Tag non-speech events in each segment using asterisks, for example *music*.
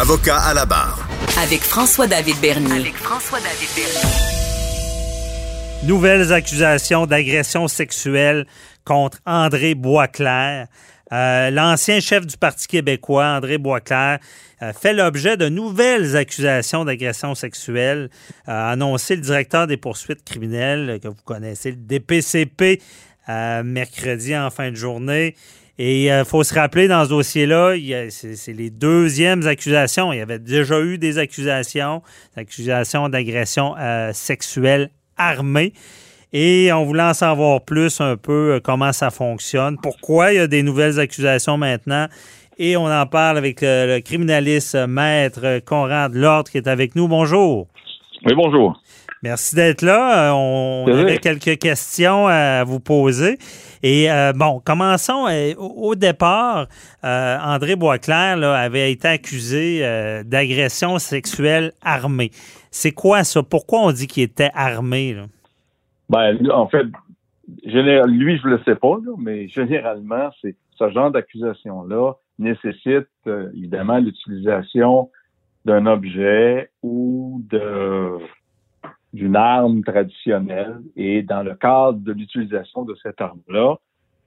Avocat à la barre. Avec François-David Bernier. avec François-David Bernier. Nouvelles accusations d'agression sexuelle contre André Boisclair. Euh, L'ancien chef du Parti québécois, André Boisclair, euh, fait l'objet de nouvelles accusations d'agression sexuelle, a annoncé le directeur des poursuites criminelles, euh, que vous connaissez, le DPCP, euh, mercredi en fin de journée. Et il faut se rappeler, dans ce dossier-là, c'est les deuxièmes accusations. Il y avait déjà eu des accusations, accusations d'agression euh, sexuelle armée. Et on voulait en savoir plus un peu euh, comment ça fonctionne, pourquoi il y a des nouvelles accusations maintenant. Et on en parle avec le, le criminaliste euh, maître Conrad Lord qui est avec nous. Bonjour. Oui, bonjour. Merci d'être là. Euh, On avait quelques questions à vous poser. Et euh, bon, commençons. euh, au départ, euh, André Boisclair là, avait été accusé euh, d'agression sexuelle armée. C'est quoi ça? Pourquoi on dit qu'il était armé? là? Ben, en fait, lui, je le sais pas, là, mais généralement, c'est ce genre d'accusation-là nécessite euh, évidemment l'utilisation d'un objet ou de d'une arme traditionnelle. Et dans le cadre de l'utilisation de cette arme-là,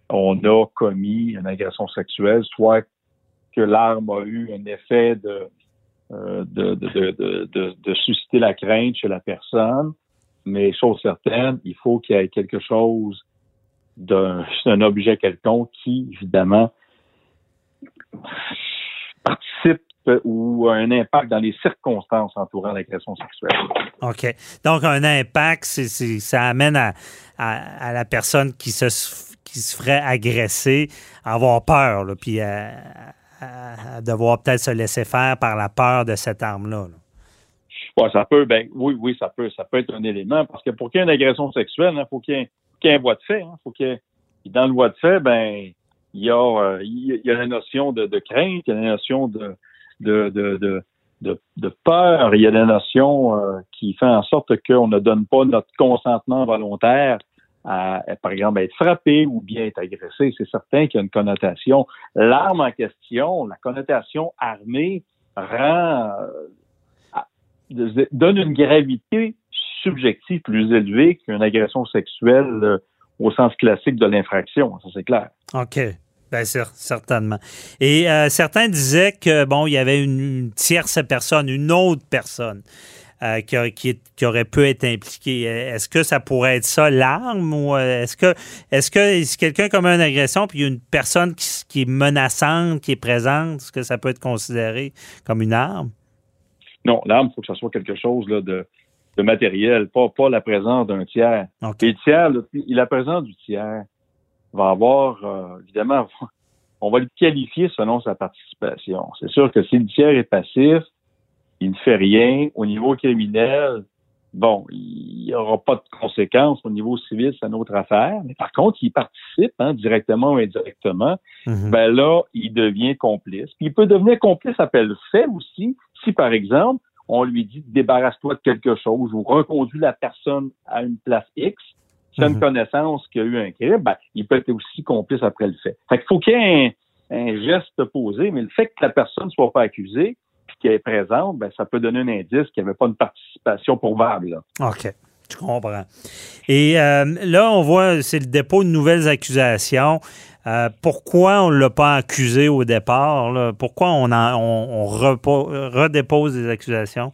on a commis une agression sexuelle, soit que l'arme a eu un effet de, euh, de, de, de, susciter la crainte chez la personne, mais chose certaine, il faut qu'il y ait quelque chose d'un un objet quelconque qui, évidemment, participe ou un impact dans les circonstances entourant l'agression sexuelle. OK. Donc, un impact, ça amène à, à- à la personne qui se, qui se ferait agresser à avoir peur, là, puis à, devoir peut-être se laisser faire par la peur de cette arme-là. là. Ouais, ça peut, ben oui, oui, ça peut, ça peut être un élément, parce que pour qu'il y ait une agression sexuelle, il faut qu'il y ait, qu'il y ait un voie de fait. Hein, faut qu'il y ait- dans le voie de fait, ben il y a, euh, il il y a la notion de, de crainte, il y a la notion de de, de, de, de, peur, il y a la notion euh, qui fait en sorte qu'on ne donne pas notre consentement volontaire à, par exemple, être frappé ou bien être agressé. C'est certain qu'il y a une connotation. L'arme en question, la connotation armée, rend euh, donne une gravité subjective plus élevée qu'une agression sexuelle euh, au sens classique de l'infraction, ça c'est clair. OK. Bien sûr, certainement. Et euh, certains disaient que, bon, il y avait une, une tierce personne, une autre personne euh, qui, a- qui est- qui aurait pu être impliquée. Est-ce que ça pourrait être ça, l'arme, ou euh, est-ce que, est-ce que si quelqu'un commet une agression, puis il y a une personne qui, est menaçante, qui est présente, est-ce que ça peut être considéré comme une arme? Non, l'arme, il faut que ce soit quelque chose là, de, de matériel, pas, pas la présence d'un tiers. Et le tiers, la présence du tiers va avoir, euh, évidemment, *laughs* on va le qualifier selon sa participation. C'est sûr que si le tiers est passif, il ne fait rien au niveau criminel, bon, il n'y aura pas de conséquences au niveau civil, c'est une autre affaire. Mais par contre, il participe, hein, directement ou indirectement, Mhm. ben là, il devient complice. Puis il peut devenir complice à le fait aussi si, par exemple, on lui dit débarrasse-toi de quelque chose ou reconduis la personne à une place X, c'est Mhm. une connaissance qu'il y a eu un crime, ben, il peut être aussi complice après le fait. Fait qu'il faut qu'il y ait un, un geste posé, mais le fait que la personne ne soit pas accusée, puis qu'elle est présente, ben, ça peut donner un indice qu'il n'y avait pas une participation probable. là. OK. Je comprends. Et euh, là, on voit, c'est le dépôt de nouvelles accusations. Euh, pourquoi on ne l'a pas accusé au départ? là? Pourquoi on, en- on, on repo- redépose des accusations?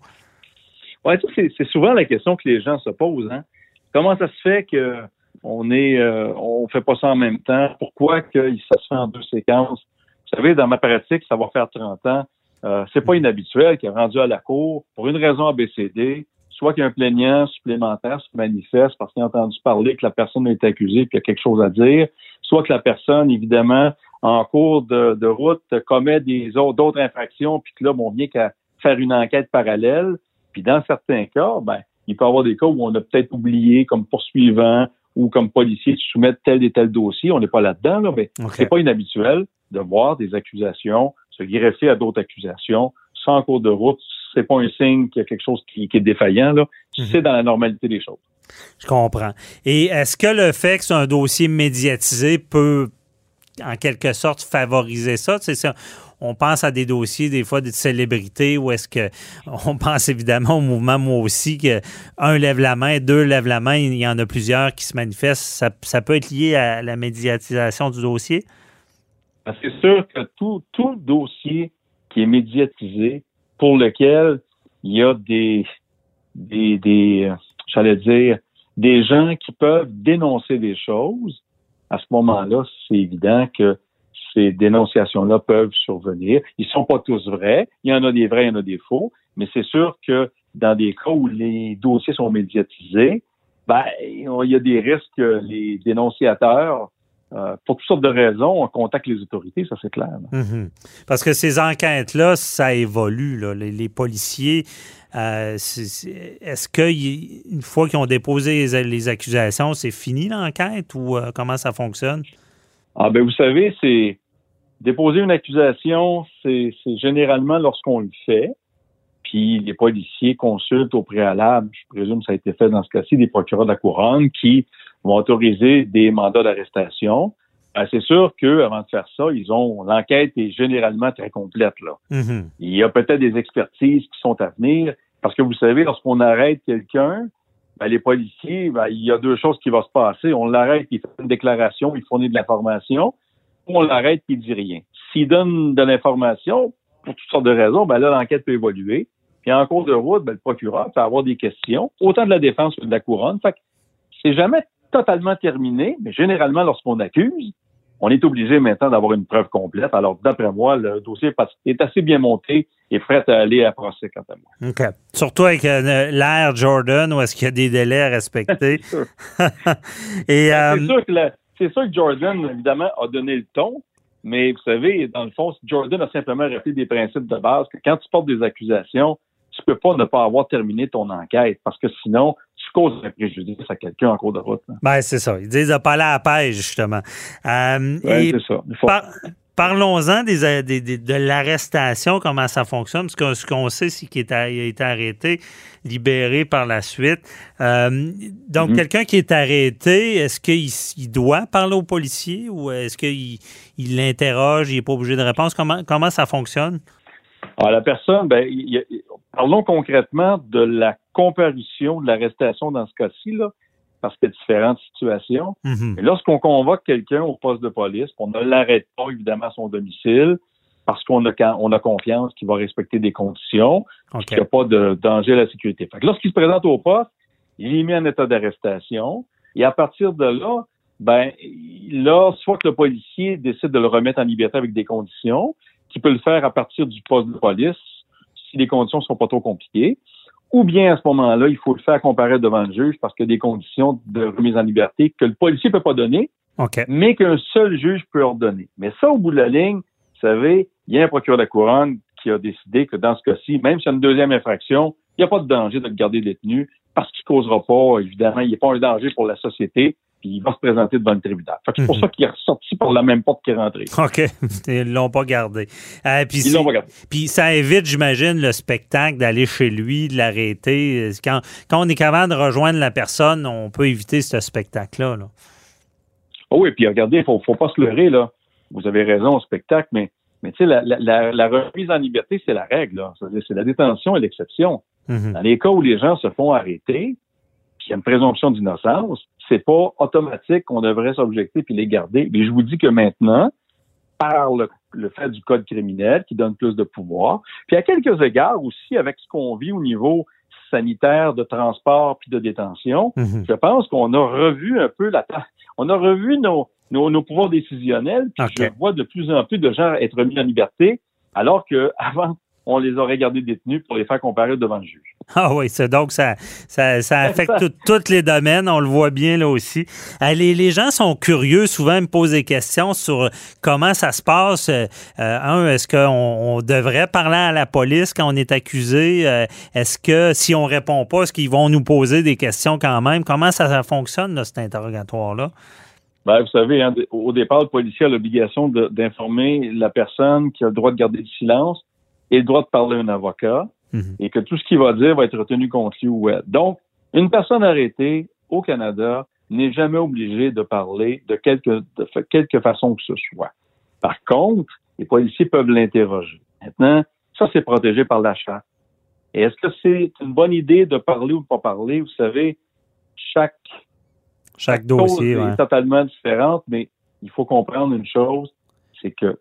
C'est, c'est souvent la question que les gens se posent. Hein? Comment ça se fait que on est, euh, on fait pas ça en même temps? Pourquoi que ça se fait en deux séquences? Vous savez, dans ma pratique, ça va faire 30 ans. Euh, c'est pas inhabituel qu'il est rendu à la cour pour une raison ABCD, soit qu'il y a un plaignant supplémentaire se manifeste parce qu'il a entendu parler que la personne est accusée et qu'il y a quelque chose à dire, soit que la personne, évidemment, en cours de, de route commet des autres d'autres infractions, puis que là, on vient qu'à faire une enquête parallèle. Puis dans certains cas, ben, il peut y avoir des cas où on a peut-être oublié comme poursuivant ou comme policier de soumettre tel et tel dossier. On n'est pas là-dedans, là, mais OK. c'est pas inhabituel de voir des accusations se greffer à d'autres accusations sans cours de route. C'est pas un signe qu'il y a quelque chose qui, qui est défaillant. Là. Mhm. C'est dans la normalité des choses. Je comprends. Et est-ce que le fait que c'est un dossier médiatisé peut, en quelque sorte, favoriser ça? On pense à des dossiers, des fois, de célébrités, ou est-ce que *laughs* on pense évidemment au mouvement Moi aussi, que un lève la main, deux lèvent la main, il y en a plusieurs qui se manifestent. Ça, ça peut être lié à la médiatisation du dossier? C'est sûr que tout, tout dossier qui est médiatisé, pour lequel il y a des, des, des euh, j'allais dire, des gens qui peuvent dénoncer des choses, à ce moment-là, c'est évident que ces dénonciations-là peuvent survenir. Ils sont pas tous vrais. Il y en a des vrais, il y en a des faux. Mais c'est sûr que dans des cas où les dossiers sont médiatisés, ben, il y a des risques que les dénonciateurs, euh, pour toutes sortes de raisons, contactent les autorités, ça c'est clair. Mhm. Parce que ces enquêtes-là, ça évolue. là. Les, policiers, euh, est-ce qu'une fois qu'ils ont déposé les, les accusations, c'est fini l'enquête ou euh, comment ça fonctionne? Ah ben vous savez, c'est déposer une accusation, c'est généralement lorsqu'on le fait, puis les policiers consultent au préalable, je présume que ça a été fait dans ce cas-ci, des procureurs de la couronne qui vont autoriser des mandats d'arrestation. Ben, c'est sûr qu'avant de faire ça, ils ont l'enquête est généralement très complète là. Mhm. Il y a peut-être des expertises qui sont à venir. Parce que vous savez, lorsqu'on arrête quelqu'un, ben, les policiers, ben, il y a deux choses qui vont se passer. On l'arrête, il fait une déclaration, il fournit de l'information, ou on l'arrête, il dit rien. S'il donne de l'information, pour toutes sortes de raisons, ben là, l'enquête peut évoluer. Puis en cours de route, ben, le procureur peut avoir des questions, autant de la défense que de la couronne. Fait que c'est jamais totalement terminé, mais généralement, lorsqu'on accuse, on est obligé maintenant d'avoir une preuve complète. Alors, d'après moi, le dossier est assez bien monté et prêt à aller à procès, quant à moi. OK. Surtout avec euh, l'ère Jordan, où est-ce qu'il y a des délais à respecter? *laughs* *laughs* Euh, C'est sûr que la- c'est sûr que Jordan, évidemment, a donné le ton, mais vous savez, dans le fond, Jordan a simplement rappelé des principes de base que quand tu portes des accusations, tu peux pas ne pas avoir terminé ton enquête parce que sinon, tu causes un préjudice à quelqu'un en cours de route. là. ben, c'est ça. Ils disent de pas aller à la pêche, justement. Euh, Ouais, c'est ça. Il faut- par- Parlons-en des, euh, des- des- de l'arrestation, comment ça fonctionne. Parce que ce qu'on sait, c'est qu'il a- été arrêté, libéré par la suite. Euh, donc, Mhm. quelqu'un qui est arrêté, est-ce qu'il il doit parler au policier ou est-ce qu'il il l'interroge, il n'est pas obligé de répondre? Comment, comment ça fonctionne? Alors, la personne, ben, il parlons concrètement de la comparution, de l'arrestation dans ce cas-ci, là, parce qu'il y a différentes situations. Mhm. Lorsqu'on convoque quelqu'un au poste de police, on ne l'arrête pas, évidemment, à son domicile, parce qu'on a, on a confiance qu'il va respecter des conditions, OK. qu'il n'y a pas de danger à la sécurité. Fait que lorsqu'il se présente au poste, il est mis en état d'arrestation, et à partir de là, ben, là, soit que le policier décide de le remettre en liberté avec des conditions, qui peut le faire à partir du poste de police, si les conditions ne sont pas trop compliquées, ou bien à ce moment-là, il faut le faire comparaître devant le juge parce qu'il y a des conditions de remise en liberté que le policier ne peut pas donner, mais qu'un seul juge peut ordonner. Mais ça, au bout de la ligne, vous savez, il y a un procureur de la couronne qui a décidé que dans ce cas-ci, même s'il y a une deuxième infraction, il n'y a pas de danger de le garder détenu parce qu'il ne causera pas, évidemment, il n'est pas un danger pour la société, puis il va se présenter devant le tribunal. Fait que c'est pour Mhm. ça qu'il est ressorti par la même porte qu'il est rentré. OK. *laughs* Ils l'ont pas gardé. Euh, puis Ils l'ont pas gardé. Puis ça évite, j'imagine, le spectacle d'aller chez lui, de l'arrêter. Quand, quand on est capable de rejoindre la personne, on peut éviter ce spectacle-là. là. Oh oui, puis regardez, il faut, faut pas se leurrer, là. Vous avez raison au spectacle, mais, mais tu sais, la, la, la, la remise en liberté, c'est la règle, C'est la détention et l'exception. Mhm. Dans les cas où les gens se font arrêter, puis il y a une présomption d'innocence, c'est pas automatique qu'on devrait s'objecter puis les garder. Mais je vous dis que maintenant, par le, le fait du code criminel qui donne plus de pouvoir, puis à quelques égards aussi avec ce qu'on vit au niveau sanitaire, de transport puis de détention, Mhm. je pense qu'on a revu un peu la on a revu nos, nos, nos pouvoirs décisionnels, puis je vois de plus en plus de gens être mis en liberté, alors que avant on les aurait gardés détenus pour les faire comparer devant le juge. *laughs* Ah oui, c'est donc ça, ça, ça *laughs* affecte tous les domaines, on le voit bien là aussi. Euh, les, les, gens sont curieux, souvent ils me posent des questions sur comment ça se passe. Euh, un, est-ce qu'on on devrait parler à la police quand on est accusé? Euh, est-ce que si on répond pas, est-ce qu'ils vont nous poser des questions quand même? Comment ça, ça fonctionne, là, cet interrogatoire-là? Ben, vous savez, hein, au départ, le policier a l'obligation d'informer la personne qui a le droit de garder le silence et le droit de parler à un avocat. Mhm. et que tout ce qu'il va dire va être retenu contre lui ou elle. Donc, une personne arrêtée au Canada n'est jamais obligée de parler de quelque, de quelque façon que ce soit. Par contre, les policiers peuvent l'interroger. Maintenant, ça, c'est protégé par la charte. Et est-ce que c'est une bonne idée de parler ou de pas parler? Vous savez, chaque, chaque dossier est totalement différente, mais il faut comprendre une chose, c'est que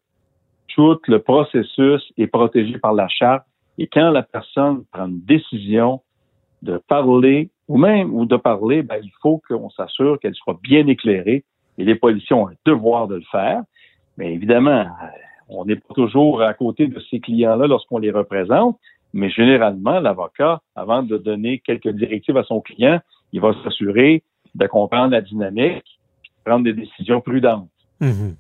tout le processus est protégé par la charte et quand la personne prend une décision de parler ou même ou de parler, ben, il faut qu'on s'assure qu'elle soit bien éclairée et les policiers ont un devoir de le faire. Mais évidemment, euh, on n'est pas toujours à côté de ces clients-là lorsqu'on les représente, mais généralement, l'avocat, avant de donner quelques directives à son client, il va s'assurer de comprendre la dynamique, prendre des décisions prudentes. Mm-hmm.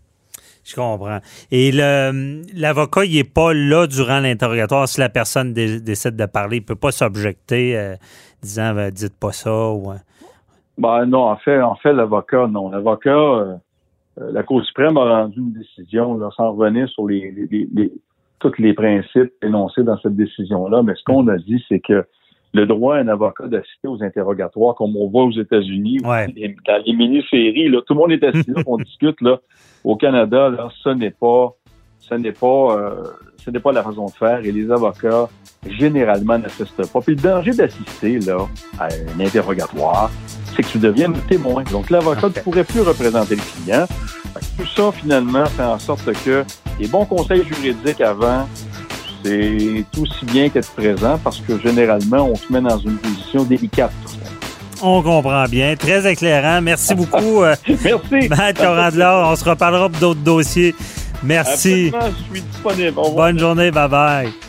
Je comprends. Et l'avocat, il n'est pas là durant l'interrogatoire. Si la personne décide de parler, il ne peut pas s'objecter euh, disant ben, dites pas ça ou. Hein. Ben, non, en fait, en fait, l'avocat, non. L'avocat, euh, euh, la Cour suprême a rendu une décision sans revenir sur les, tous les principes énoncés dans cette décision-là. Mais ce qu'on a dit, c'est que le droit à un avocat d'assister aux interrogatoires, comme on voit aux États-Unis, dans les mini-séries, tout le monde est assis là, *laughs* on discute là. Au Canada, là, ce n'est pas, ce n'est pas, euh, ce n'est pas la façon de faire. Et les avocats généralement n'assistent pas. Puis le danger d'assister là à un interrogatoire, c'est que tu deviens témoin. Donc l'avocat ne pourrait plus représenter le client. Tout ça finalement fait en sorte que les bons conseils juridiques avant c'est aussi bien qu'être présent parce que généralement, on se met dans une position délicate. On comprend bien. Très éclairant. Merci *laughs* beaucoup. Euh, Merci. Matt On se reparlera pour d'autres dossiers. Merci. je suis disponible. Bonne journée. Bye bye.